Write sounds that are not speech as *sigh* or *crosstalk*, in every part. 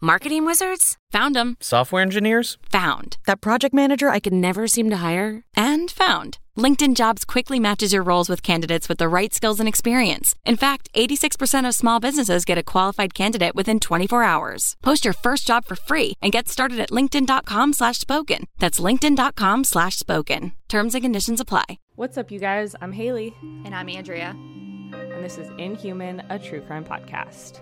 Marketing wizards? Found them. Software engineers? Found. That project manager I could never seem to hire? And found. LinkedIn Jobs quickly matches your roles with candidates with the right skills and experience. In fact, 86% of small businesses get a qualified candidate within 24 hours. Post your first job for free and get started at linkedin.com slash spoken. That's linkedin.com slash spoken. Terms and conditions apply. What's up, you guys? I'm Haley. And I'm Andrea. And this is Inhuman, a true crime podcast.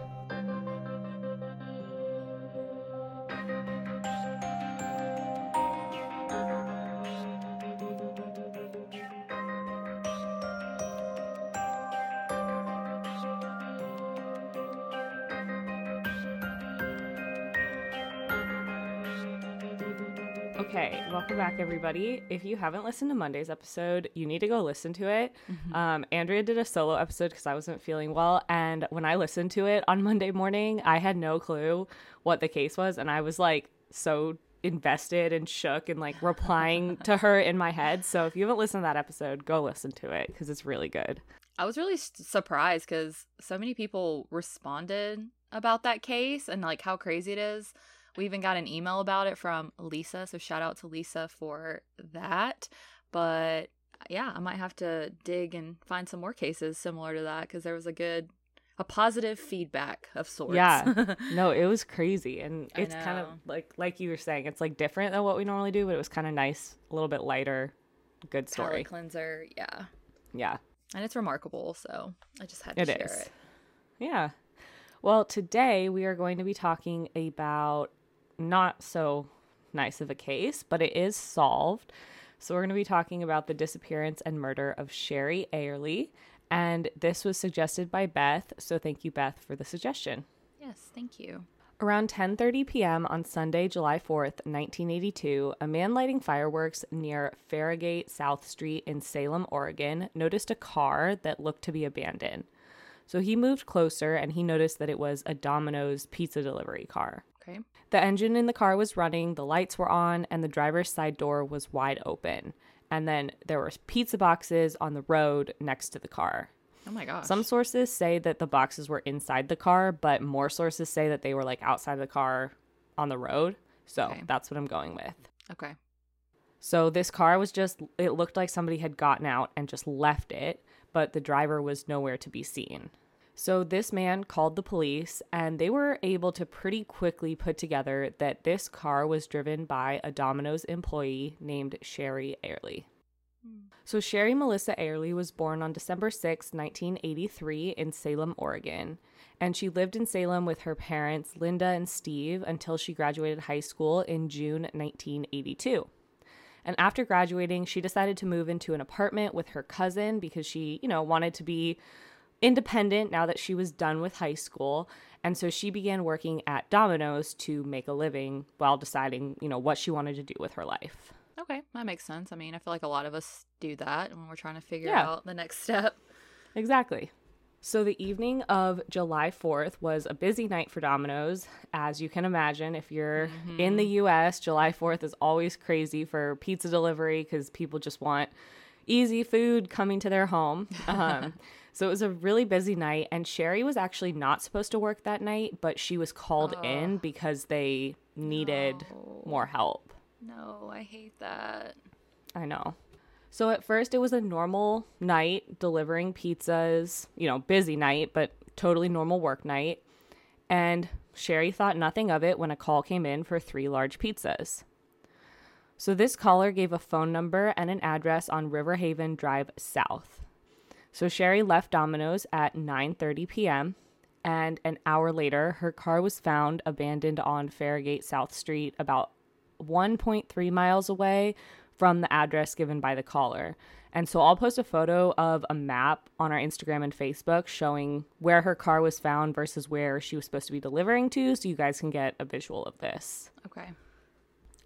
Okay, welcome back, everybody. If you haven't listened to Monday's episode, you need to go listen to it. Mm-hmm. Um, Andrea did a solo episode because I wasn't feeling well. And when I listened to it on Monday morning, I had no clue what the case was. And I was like so invested and shook and like replying to her in my head. So if you haven't listened to that episode, go listen to it because it's really good. I was really surprised because so many people responded about that case and like how crazy it is. We even got an email about it from Lisa, so shout out to Lisa for that. But yeah, I might have to dig and find some more cases similar to that because there was a good a positive feedback of sorts. Yeah. *laughs* no, it was crazy. And it's kind of like like you were saying, it's like different than what we normally do, but it was kind of nice, a little bit lighter, good story. Palate cleanser, yeah. Yeah. And it's remarkable, so I just had to it share is. it. Yeah. Well, today we are going to be talking about not so nice of a case, but it is solved. So we're going to be talking about the disappearance and murder of Sherry Eyerly. And this was suggested by Beth. So thank you, Beth, for the suggestion. Yes, thank you. Around 10:30 p.m. on Sunday, July 4th, 1982, a man lighting fireworks near Farragate South Street in Salem, Oregon, noticed a car that looked to be abandoned. So he moved closer and he noticed that it was a Domino's pizza delivery car. Okay. The engine in the car was running, the lights were on, and the driver's side door was wide open. And then there were pizza boxes on the road next to the car. Oh my gosh. Some sources say that the boxes were inside the car, but more sources say that they were like outside the car on the road. So okay. that's what I'm going with. Okay. So this car was just, it looked like somebody had gotten out and just left it, but the driver was nowhere to be seen. So this man called the police, and they were able to pretty quickly put together that this car was driven by a Domino's employee named Sherry Eyerly. Hmm. So Sherry Melissa Eyerly was born on December 6, 1983 in Salem, Oregon, and she lived in Salem with her parents Linda and Steve until she graduated high school in June 1982. And after graduating, she decided to move into an apartment with her cousin because she, you know, wanted to be independent now that she was done with high school. And so she began working at Domino's to make a living while deciding, you know, what she wanted to do with her life. Okay, that makes sense. I mean, I feel like a lot of us do that when we're trying to figure yeah. out the next step. Exactly. So the evening of July 4th was a busy night for Domino's. As you can imagine, if you're mm-hmm. in the US, July 4th is always crazy for pizza delivery because people just want easy food coming to their home. *laughs* Um, so it was a really busy night, and Sherry was actually not supposed to work that night, but she was called oh. in because they needed no. more help. No, I hate that. I know. So at first, it was a normal night delivering pizzas, you know, busy night, but totally normal work night. And Sherry thought nothing of it when a call came in for three large pizzas. So this caller gave a phone number and an address on River Haven Drive South. So Sherry left Domino's at 9:30 p.m. and an hour later her car was found abandoned on Farragate South Street about 1.3 miles away from the address given by the caller. And so I'll post a photo of a map on our Instagram and Facebook showing where her car was found versus where she was supposed to be delivering to so you guys can get a visual of this. Okay.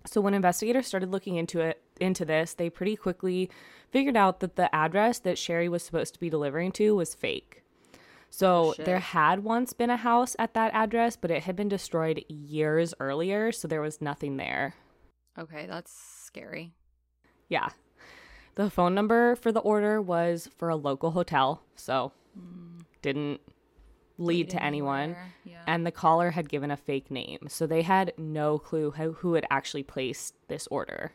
So when investigators started looking into it into this, they pretty quickly figured out that the address that Sherry was supposed to be delivering to was fake. So oh, there had once been a house at that address, but it had been destroyed years earlier, so there was nothing there. Okay, that's scary. Yeah. The phone number for the order was for a local hotel, so hmm. didn't lead to anyone. yeah. And the caller had given a fake name, so they had no clue who, who had actually placed this order.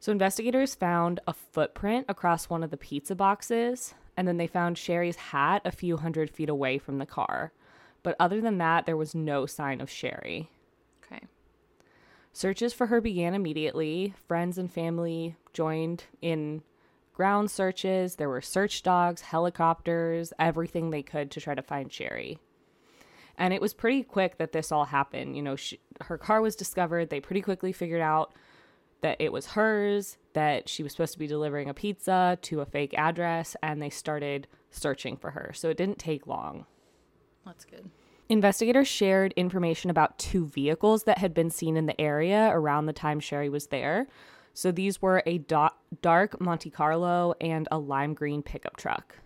So investigators found a footprint across one of the pizza boxes, and then they found Sherry's hat a few hundred feet away from the car. But other than that, there was no sign of Sherry. Okay. Searches for her began immediately. Friends and family joined in ground searches. There were search dogs, helicopters, everything they could to try to find Sherry. And it was pretty quick that this all happened. You know, she, her car was discovered. They pretty quickly figured out that it was hers, that she was supposed to be delivering a pizza to a fake address, and they started searching for her. So it didn't take long. That's good. Investigators shared information about two vehicles that had been seen in the area around the time Sherry was there. So these were a dark Monte Carlo and a lime green pickup truck.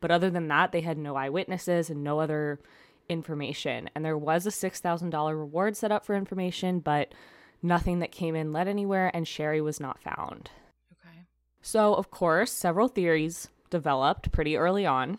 But other than that, they had no eyewitnesses and no other information. And there was a $6,000 reward set up for information, but nothing that came in led anywhere, and Sherry was not found. Okay. So, of course, several theories developed pretty early on.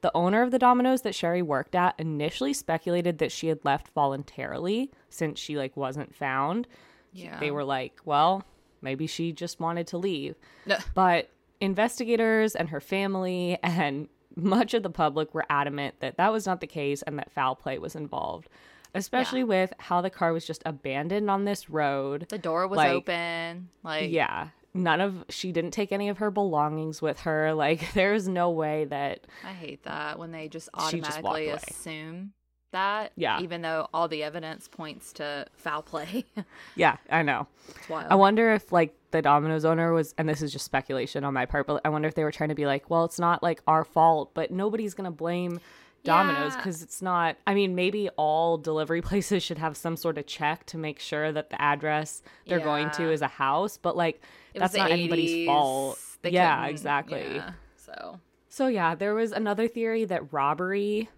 The owner of the Domino's that Sherry worked at initially speculated that she had left voluntarily since she like wasn't found. Yeah. They were like, well, maybe she just wanted to leave. No. *laughs* But investigators and her family *laughs* and much of the public were adamant that that was not the case and that foul play was involved, especially Yeah. with how the car was just abandoned on this road. The door was Like, open. Like Yeah. None of she didn't take any of her belongings with her. *laughs* Like there's no way that I hate that when they just just automatically away. assume that. Yeah. Even though all the evidence points to foul play. *laughs* Yeah, I know. it's wild. I wonder if like the Domino's owner was and this is just speculation on my part, but I wonder if they were trying to be like, well, it's not like our fault, but nobody's to blame Domino's Yeah. cuz it's not I mean, maybe all delivery *laughs* places should have some sort of check to make sure that the address they're going to is a house, but like It that's not anybody's fault. They yeah, exactly. yeah, so So yeah, there was another theory that robbery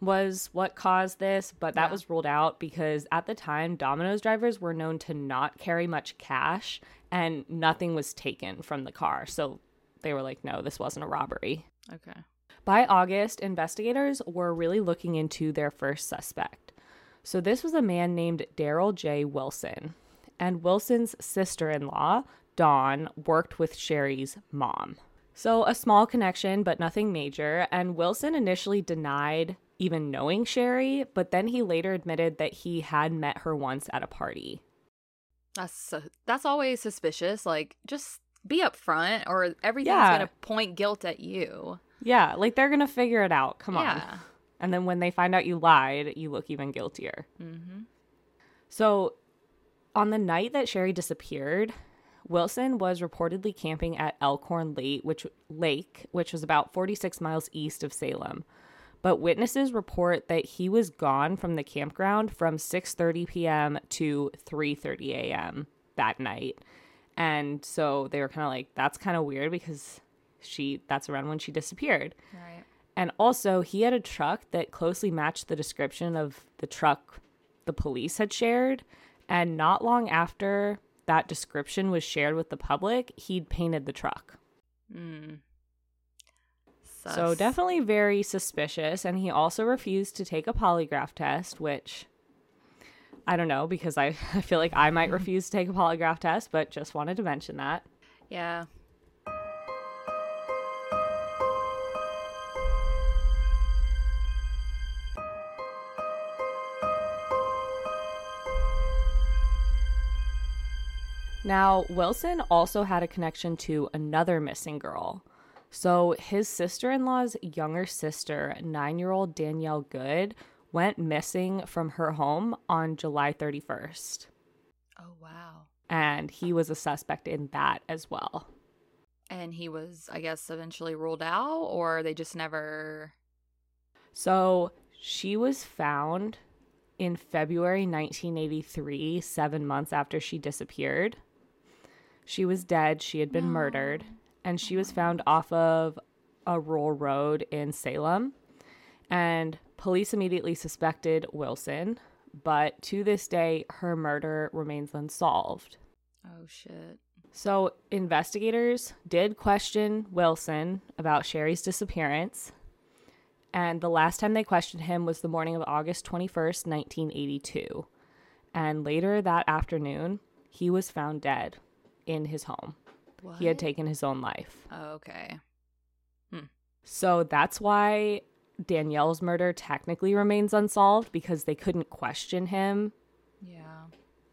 was what caused this, but that Yeah. was ruled out because at the time Domino's drivers were known to not carry much cash and nothing was taken from the car. So they were like, no, this wasn't a robbery. okay. By August, investigators were really looking into their first suspect. So this was a man named Daryl J. Wilson. And Wilson's sister in law, Dawn, worked with Sherry's mom. So a small connection, but nothing major. And Wilson initially denied even knowing Sherry, but then he later admitted that he had met her once at a party. That's that's always suspicious. Like just be upfront or everything's Yeah. gonna point guilt at you. Yeah, like they're going to figure it out. Come on. And then when they find out you lied, you look even guiltier. Mm-hmm. So, on the night that Sherry disappeared, Wilson was reportedly camping at Elkhorn Lake, which Lake, which was about 46 miles east of Salem. But witnesses report that he was gone from the campground from 6:30 p.m. to 3:30 a.m. that night. And so they were kind of like that's kind of weird because she that's around when she disappeared. Right. And also, he had a truck that closely matched the description of the truck the police had shared. And not long after that description was shared with the public, he'd painted the truck. Mm. So, definitely very suspicious. And he also refused to take a polygraph test, which I don't know because I, *laughs* I feel like I might *laughs* refuse to take a polygraph test, but just wanted to mention that. Yeah. Now, Wilson also had a connection to another missing girl. So, his sister in law's younger sister, nine year old Danielle Good, went missing from her home on July 31st. Oh wow. And he was a suspect in that as well. And he was, I guess, eventually ruled out, or they just never. So, she was found in February 1983, seven months after she disappeared. She was dead. She had been No. murdered. And she was found off of a rural road in Salem. And police immediately suspected Wilson. But to this day, her murder remains unsolved. Oh shit. So, investigators did question Wilson about Sherry's disappearance. And the last time they questioned him was the morning of August 21st, 1982. And later that afternoon, he was found dead in his home. What? He had taken his own life. okay. So that's why Danielle's murder technically remains unsolved because they couldn't question him Yeah.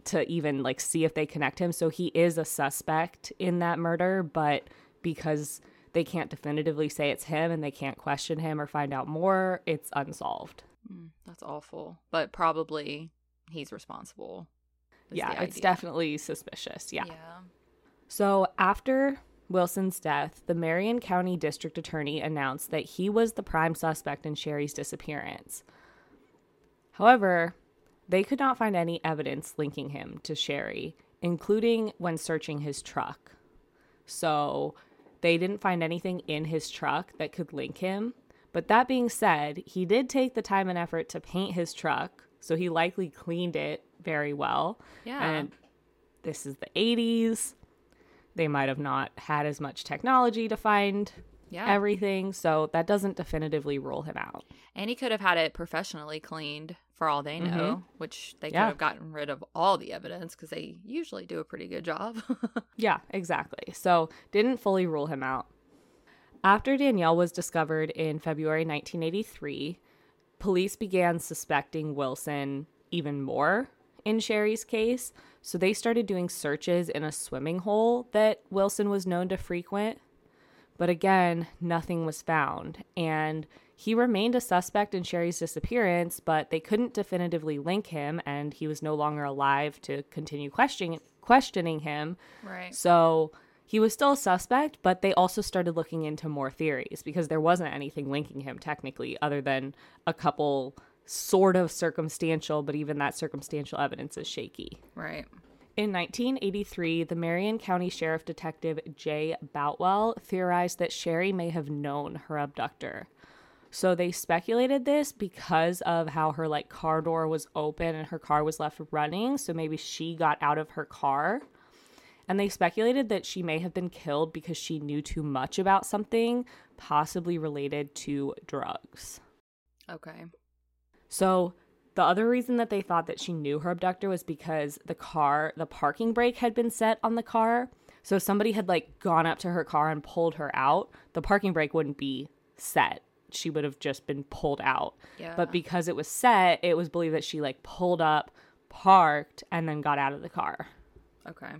to even like see if they connect him. So he is a suspect in that murder, but because they can't definitively say it's him and they can't question him or find out more, it's unsolved. Mm, that's awful. But probably he's responsible. yeah, it's definitely suspicious. Yeah. Yeah. So after Wilson's death, the Marion County District Attorney announced that he was the prime suspect in Sherry's disappearance. However, they could not find any evidence linking him to Sherry, including when searching his truck. So they didn't find anything in his truck that could link him. But that being said, he did take the time and effort to paint his truck, so he likely cleaned it very well. Yeah. And this is the 80s. They might have not had as much technology to find yeah. everything, so that doesn't definitively rule him out. and he could have had it professionally cleaned for all they know, which they could Mm-hmm. Yeah. have gotten rid of all the evidence because they usually do a pretty good job. *laughs* Yeah, exactly. So didn't fully rule him out. After Danielle was discovered in February 1983, police began suspecting Wilson even more in Sherry's case. So they started doing searches in a swimming hole that Wilson was known to frequent. But again, nothing was found. And he remained a suspect in Sherry's disappearance, but they couldn't definitively link him, and he was no longer alive to continue questioning, questioning him. right. So he was still a suspect, but they also started looking into more theories because there wasn't anything linking him technically other than a couple sort of circumstantial, but even that circumstantial evidence is shaky. Right. In 1983, the Marion County Sheriff Detective Jay Boutwell theorized that Sherry may have known her abductor. So they speculated this because of how her like car door was open and her car was left running, so maybe she got out of her car. And they speculated that she may have been killed because she knew too much about something, possibly related to drugs. Okay. So the other reason that they thought that she knew her abductor was because the car, the parking brake had been set on the car. So if somebody had like gone up to her car and pulled her out, the parking brake wouldn't be set. She would have just been pulled out. Yeah. But because it was set, it was believed that she like pulled up, parked, and then got out of the car. Okay.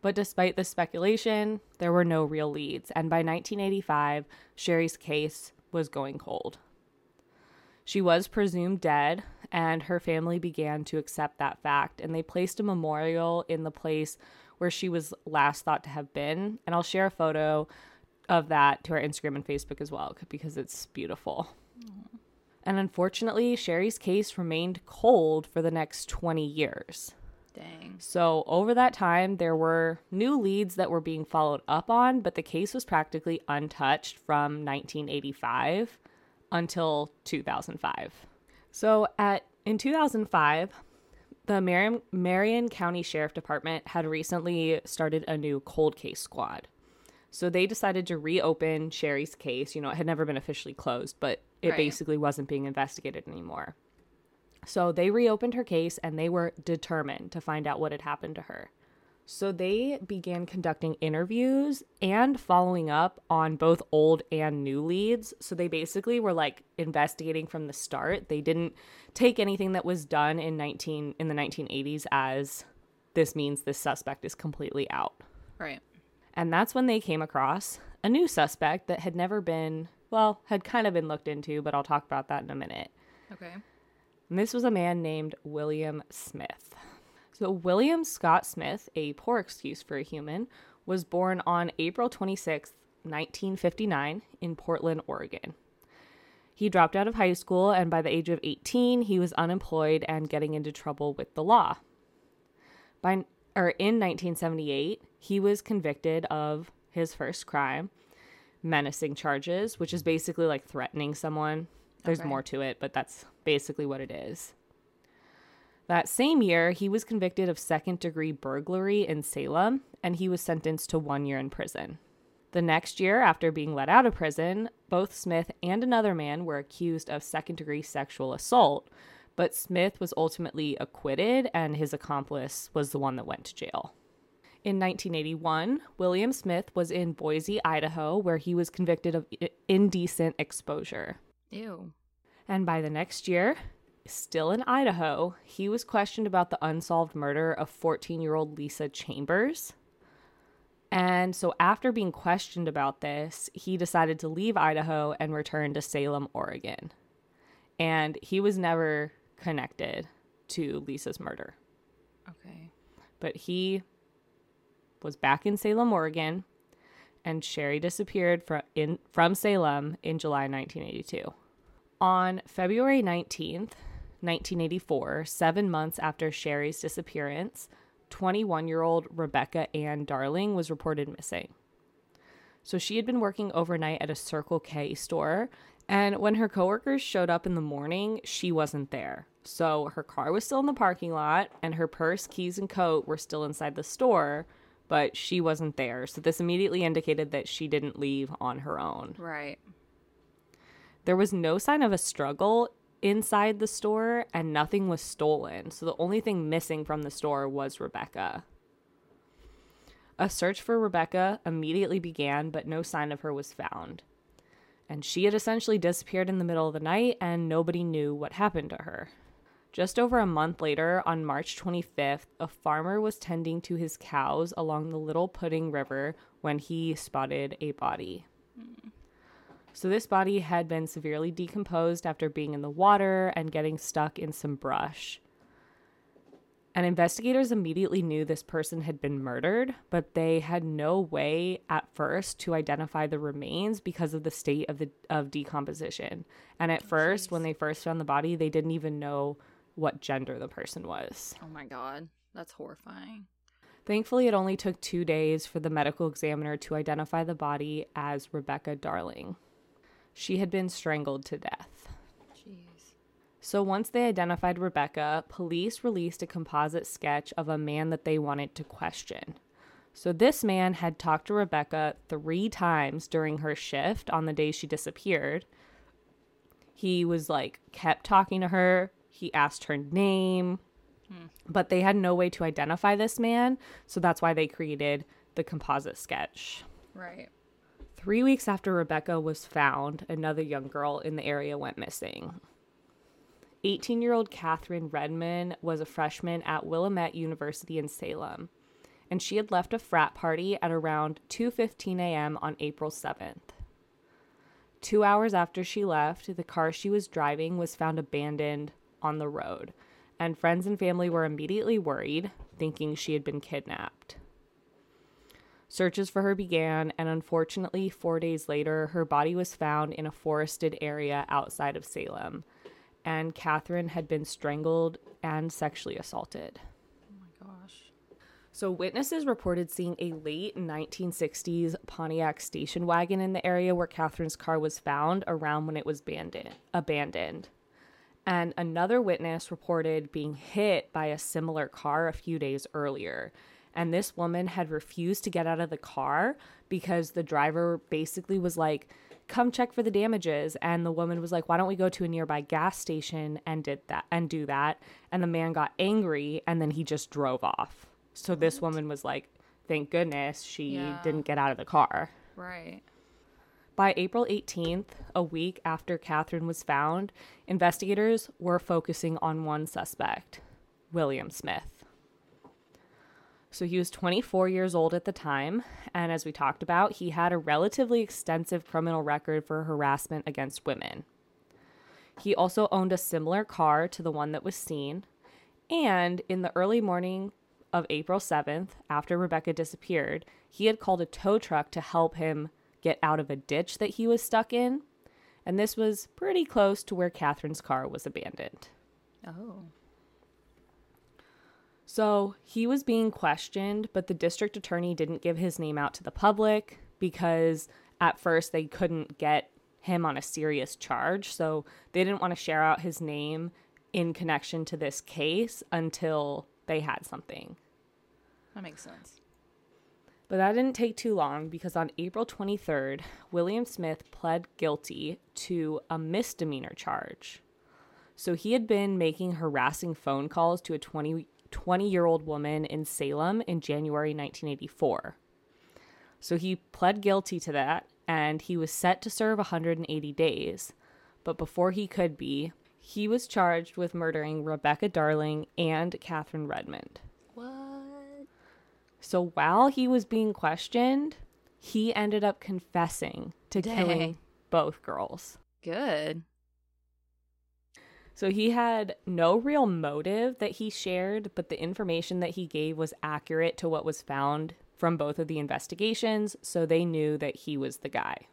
But despite the speculation, there were no real leads, and by 1985, Sherry's case was going cold. She was presumed dead, and her family began to accept that fact, and they placed a memorial in the place where she was last thought to have been. And I'll share a photo of that to our Instagram and Facebook as well, because it's beautiful. And unfortunately, Sherry's case remained cold for the next 20 years. Dang. So, over that time, there were new leads that were being followed up on, but the case was practically untouched from 1985 until 2005. So, at in 2005, the Marion, Marion County Sheriff Department had recently started a new cold case squad. So they decided to reopen Sherry's case. You know, it had never been officially closed, but it Right. basically wasn't being investigated anymore. So they reopened her case and they were determined to find out what had happened to her. So they began conducting interviews and following up on both old and new leads. So they basically were like investigating from the start. They didn't take anything that was done in 19 in the 1980s as this means this suspect is completely out. Right. And that's when they came across a new suspect that had never been, well, had kind of been looked into, but I'll talk about that in a minute. Okay. And this was a man named William Smith. So, William Scott Smith, a poor excuse for a human, was born on April 26, 1959, in Portland, Oregon. He dropped out of high school, and by the age of 18, he was unemployed and getting into trouble with the law. By, or in 1978, he was convicted of his first crime, menacing charges, which is basically like threatening someone. There's Okay. more to it, but that's basically what it is. That same year, he was convicted of second degree burglary in Salem and he was sentenced to one year in prison. The next year, after being let out of prison, both Smith and another man were accused of second degree sexual assault, but Smith was ultimately acquitted and his accomplice was the one that went to jail. In 1981, William Smith was in Boise, Idaho, where he was convicted of indecent exposure. Ew. And by the next year, still in Idaho, he was questioned about the unsolved murder of 14 year old Lisa Chambers. And so, after being questioned about this, he decided to leave Idaho and return to Salem, Oregon. And he was never connected to Lisa's murder. Okay. But he was back in Salem, Oregon, and Sherry disappeared from, in, from Salem in July 1982. On February 19th, 1984, seven months after Sherry's disappearance, 21 year old Rebecca Ann Darling was reported missing. So she had been working overnight at a Circle K store, and when her coworkers showed up in the morning, she wasn't there. So her car was still in the parking lot, and her purse, keys, and coat were still inside the store, but she wasn't there. So this immediately indicated that she didn't leave on her own. Right. There was no sign of a struggle inside the store and nothing was stolen. So the only thing missing from the store was Rebecca. A search for Rebecca immediately began, but no sign of her was found. And she had essentially disappeared in the middle of the night, and nobody knew what happened to her. Just over a month later, on March 25th, a farmer was tending to his cows along the Little Pudding River when he spotted a body. Hmm. So, this body had been severely decomposed after being in the water and getting stuck in some brush. And investigators immediately knew this person had been murdered, but they had no way at first to identify the remains because of the state of the of decomposition. And at Oh, first, jeez. when they first found the body, they didn't even know what gender the person was. Oh my god. That's horrifying. Thankfully, it only took two days for the medical examiner to identify the body as Rebecca Darling. She had been strangled to death. Jeez. So once they identified Rebecca, police released a composite sketch of a man that they wanted to question. So this man had talked to Rebecca three times during her shift on the day she disappeared. He was like, kept talking to her. He asked her name, hmm. but they had no way to identify this man. So that's why they created the composite sketch. Right. Three weeks after Rebecca was found, another young girl in the area went missing. 18 year old Catherine Redmond was a freshman at Willamette University in Salem, and she had left a frat party at around 2:15 a.m. on April 7th. Two hours after she left, the car she was driving was found abandoned on the road, and friends and family were immediately worried, thinking she had been kidnapped. Searches for her began, and unfortunately, four days later, her body was found in a forested area outside of Salem, and Catherine had been strangled and sexually assaulted. Oh my gosh. So, witnesses reported seeing a late 1960s Pontiac station wagon in the area where Catherine's car was found around when it was abandoned. abandoned. And another witness reported being hit by a similar car a few days earlier. And this woman had refused to get out of the car because the driver basically was like, come check for the damages and the woman was like why don't we go to a nearby gas station and did that and do that and the man got angry and then he just drove off so this woman was like thank goodness she Yeah. didn't get out of the car Right. by April 18th, a week after Catherine was found, investigators were focusing on one suspect, William Smith. So he was 24 years old at the time, and as we talked about, he had a relatively extensive criminal record for harassment against women. He also owned a similar car to the one that was seen, and in the early morning of April 7th, after Rebecca disappeared, he had called a tow truck to help him get out of a ditch that he was stuck in, and this was pretty close to where Catherine's car was abandoned. Oh. So he was being questioned, but the district attorney didn't give his name out to the public because at first they couldn't get him on a serious charge. So they didn't want to share out his name in connection to this case until they had something. That makes sense. But that didn't take too long because on April 23rd, William Smith pled guilty to a misdemeanor charge. So he had been making harassing phone calls to a 20, 20 year old woman in Salem in January 1984. So he pled guilty to that and he was set to serve 180 days. But before he could be, he was charged with murdering Rebecca Darling and Catherine Redmond. What? So while he was being questioned, he ended up confessing to Dang. killing both girls. Good. So he had no real motive that he shared, but the information that he gave was accurate to what was found from both of the investigations, so they knew that he was the guy.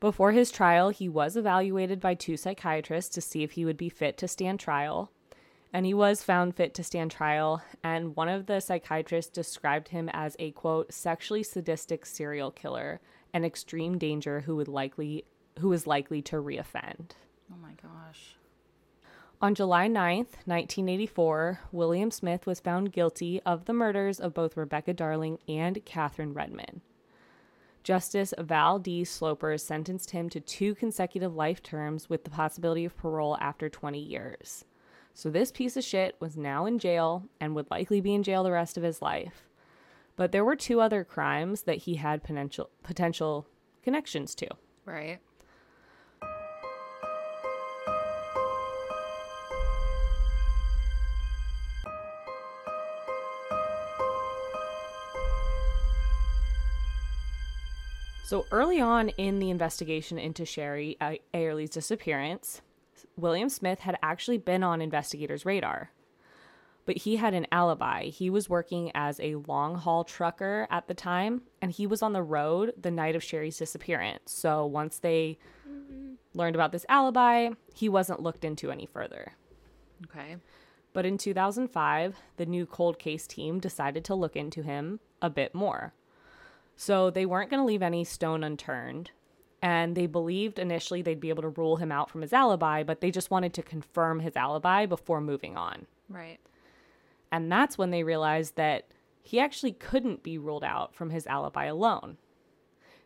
Before his trial, he was evaluated by two psychiatrists to see if he would be fit to stand trial. And he was found fit to stand trial, and one of the psychiatrists described him as a quote, sexually sadistic serial killer, an extreme danger who would likely who is likely to reoffend. Oh my gosh. On July 9th, 1984, William Smith was found guilty of the murders of both Rebecca Darling and Catherine Redmond. Justice Val D. Sloper sentenced him to two consecutive life terms with the possibility of parole after 20 years. So this piece of shit was now in jail and would likely be in jail the rest of his life. But there were two other crimes that he had potential potential connections to. Right. So early on in the investigation into Sherry uh, A- Eyerly's disappearance, William Smith had actually been on investigators' radar. But he had an alibi. He was working as a long haul trucker at the time, and he was on the road the night of Sherry's disappearance. So once they mm-hmm. learned about this alibi, he wasn't looked into any further. Okay. But in 2005, the new cold case team decided to look into him a bit more. So they weren't going to leave any stone unturned. And they believed initially they'd be able to rule him out from his alibi, but they just wanted to confirm his alibi before moving on. Right. And that's when they realized that he actually couldn't be ruled out from his alibi alone.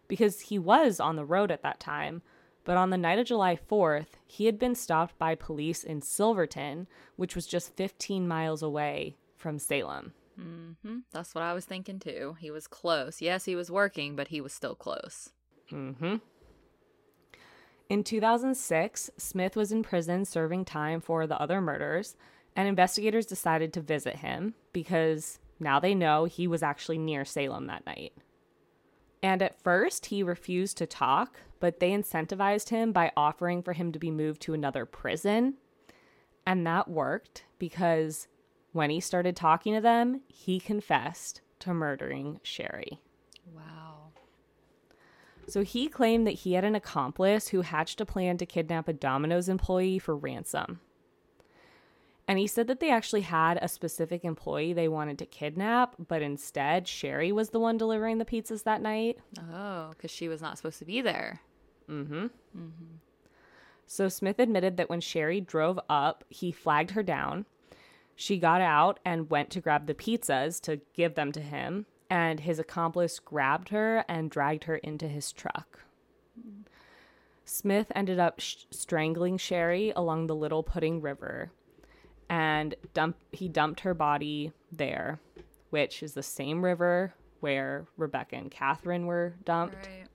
Because he was on the road at that time, but on the night of July 4th, he had been stopped by police in Silverton, which was just 15 miles away from Salem. Mm-hmm. That's what I was thinking too. He was close. Yes, he was working, but he was still close. Mm-hmm. In 2006, Smith was in prison serving time for the other murders, and investigators decided to visit him because now they know he was actually near Salem that night. And at first, he refused to talk, but they incentivized him by offering for him to be moved to another prison. And that worked because when he started talking to them, he confessed to murdering Sherry. Wow. So he claimed that he had an accomplice who hatched a plan to kidnap a Domino's employee for ransom. And he said that they actually had a specific employee they wanted to kidnap, but instead, Sherry was the one delivering the pizzas that night. Oh, because she was not supposed to be there. Mm-hmm. So Smith admitted that when Sherry drove up, he flagged her down. She got out and went to grab the pizzas to give them to him, and his accomplice grabbed her and dragged her into his truck. Smith ended up sh- strangling Sherry along the Little Pudding River, and dump- he dumped her body there, which is the same river where Rebecca and Catherine were dumped. Right.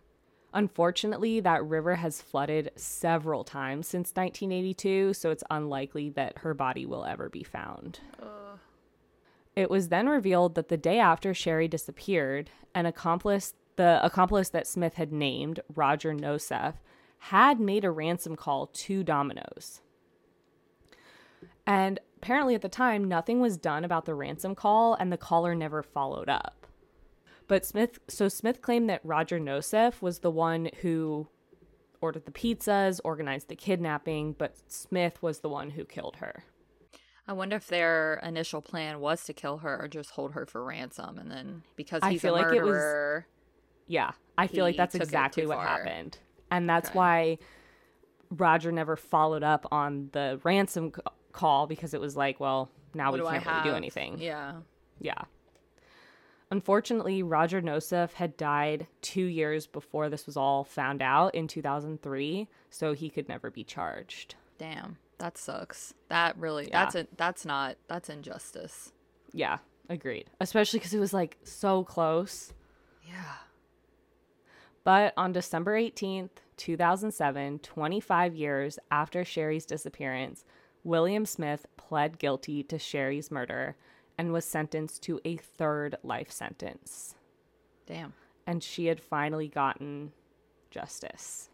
Unfortunately, that river has flooded several times since 1982, so it's unlikely that her body will ever be found. It was then revealed that the day after Sherry disappeared, an accomplice, the accomplice that Smith had named, Roger Nosef, had made a ransom call to Domino's. And apparently at the time, nothing was done about the ransom call, and the caller never followed up. But Smith, so Smith claimed that Roger Nosef was the one who ordered the pizzas, organized the kidnapping, but Smith was the one who killed her. I wonder if their initial plan was to kill her or just hold her for ransom, and then because I he's feel a like it was- murderer, Yeah, I feel like that's exactly what far. happened. And that's Okay. why Roger never followed up on the ransom call because it was like, well, now What we can't really do anything. Yeah. Yeah. Unfortunately, Roger Nosef had died two years before this was all found out in 2003, so he could never be charged. Damn. That sucks. That really Yeah. that's a that's not that's injustice. Yeah, agreed. Especially because it was like so close. Yeah. But on December 18th, 2007, 25 years after Sherry's disappearance, William Smith pled guilty to Sherry's murder and was sentenced to a third life sentence. Damn. And she had finally gotten justice.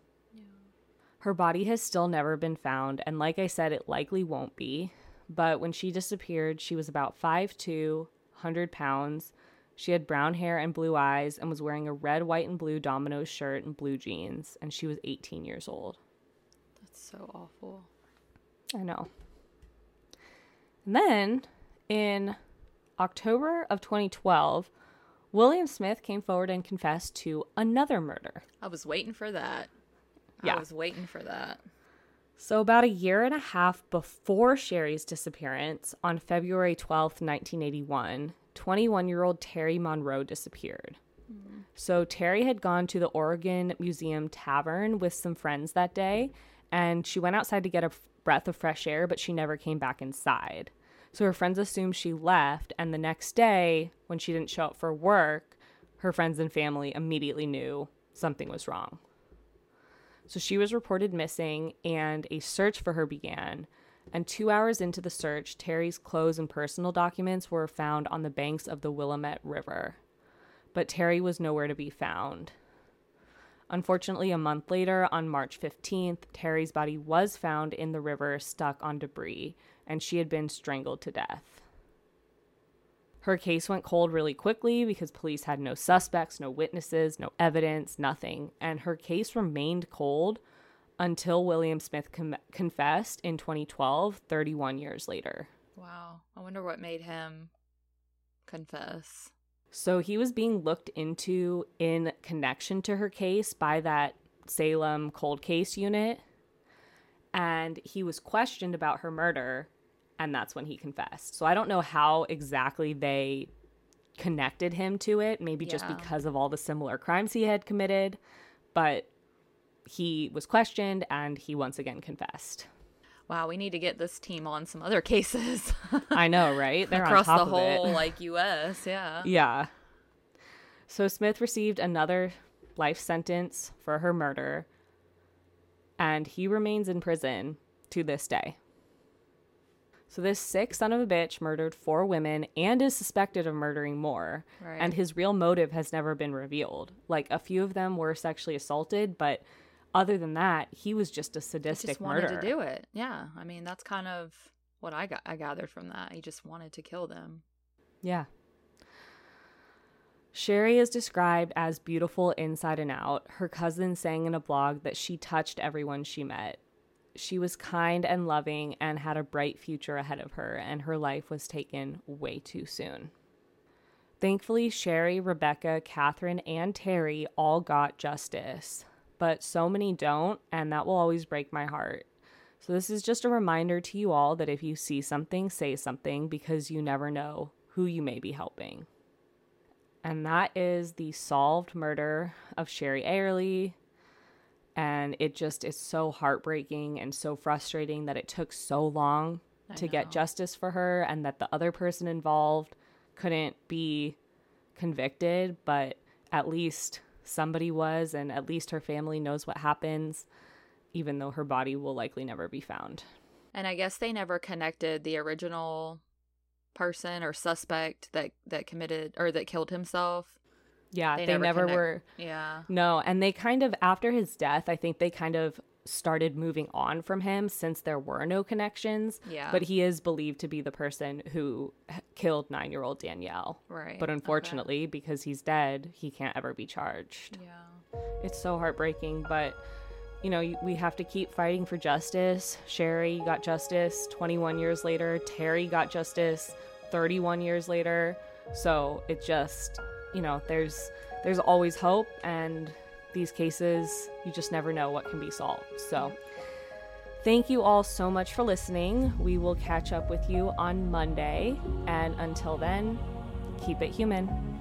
Her body has still never been found, and like I said, it likely won't be. But when she disappeared, she was about 5'2, 100 pounds. She had brown hair and blue eyes and was wearing a red, white, and blue Domino's shirt and blue jeans, and she was 18 years old. That's so awful. I know. And then in October of 2012, William Smith came forward and confessed to another murder. I was waiting for that. Yeah. I was waiting for that. So, about a year and a half before Sherry's disappearance, on February 12th, 1981, 21 year old Terry Monroe disappeared. Mm. So, Terry had gone to the Oregon Museum Tavern with some friends that day, and she went outside to get a f- breath of fresh air, but she never came back inside. So, her friends assumed she left, and the next day, when she didn't show up for work, her friends and family immediately knew something was wrong. So she was reported missing, and a search for her began. And two hours into the search, Terry's clothes and personal documents were found on the banks of the Willamette River. But Terry was nowhere to be found. Unfortunately, a month later, on March 15th, Terry's body was found in the river stuck on debris, and she had been strangled to death. Her case went cold really quickly because police had no suspects, no witnesses, no evidence, nothing. And her case remained cold until William Smith com- confessed in 2012, 31 years later. Wow. I wonder what made him confess. So he was being looked into in connection to her case by that Salem cold case unit. And he was questioned about her murder, and that's when he confessed. So I don't know how exactly they connected him to it, maybe just because of all the similar crimes he had committed, but he was questioned and he once again confessed. Wow, we need to get this team on some other cases *laughs* I know, right? They're across the top of it. whole like US. Yeah. Yeah. So Smith received another life sentence for her murder, and he remains in prison to this day. So this sick son of a bitch murdered four women and is suspected of murdering more. Right. And his real motive has never been revealed. Like a few of them were sexually assaulted, but other than that, he was just a He sadistic just wanted murderer. to do it. Yeah. I mean, that's kind of what I got. I gathered from that. He just wanted to kill them. Yeah. Sherry is described as beautiful inside and out. Her cousin saying in a blog that she touched everyone she met. She was kind and loving and had a bright future ahead of her, and her life was taken way too soon. Thankfully, Sherry, Rebecca, Catherine, and Terry all got justice, but so many don't, and that will always break my heart. So, this is just a reminder to you all that if you see something, say something because you never know who you may be helping. And that is the solved murder of Sherry Eyerly. And it just is so heartbreaking and so frustrating that it took so long I to get justice for her and that the other person involved couldn't be convicted, but at least somebody was, and at least her family knows what happens, even though her body will likely never be found. And I guess they never connected the original person or suspect that that committed or that killed himself. Yeah, They they, never never, were. Yeah. No, and they kind of, after his death, I think they kind of started moving on from him since there were no connections. Yeah. But he is believed to be the person who killed nine year old Danielle. Right. But Okay. unfortunately, because he's dead, he can't ever be charged. Yeah. It's so heartbreaking, but you know, we have to keep fighting for justice. Sherry got justice 21 years later, Terry got justice 31 years later. So it just, you know, there's there's always hope and these cases you just never know what can be solved. So Thank you all so much for listening. We will catch up with you on Monday. And until then, keep it human.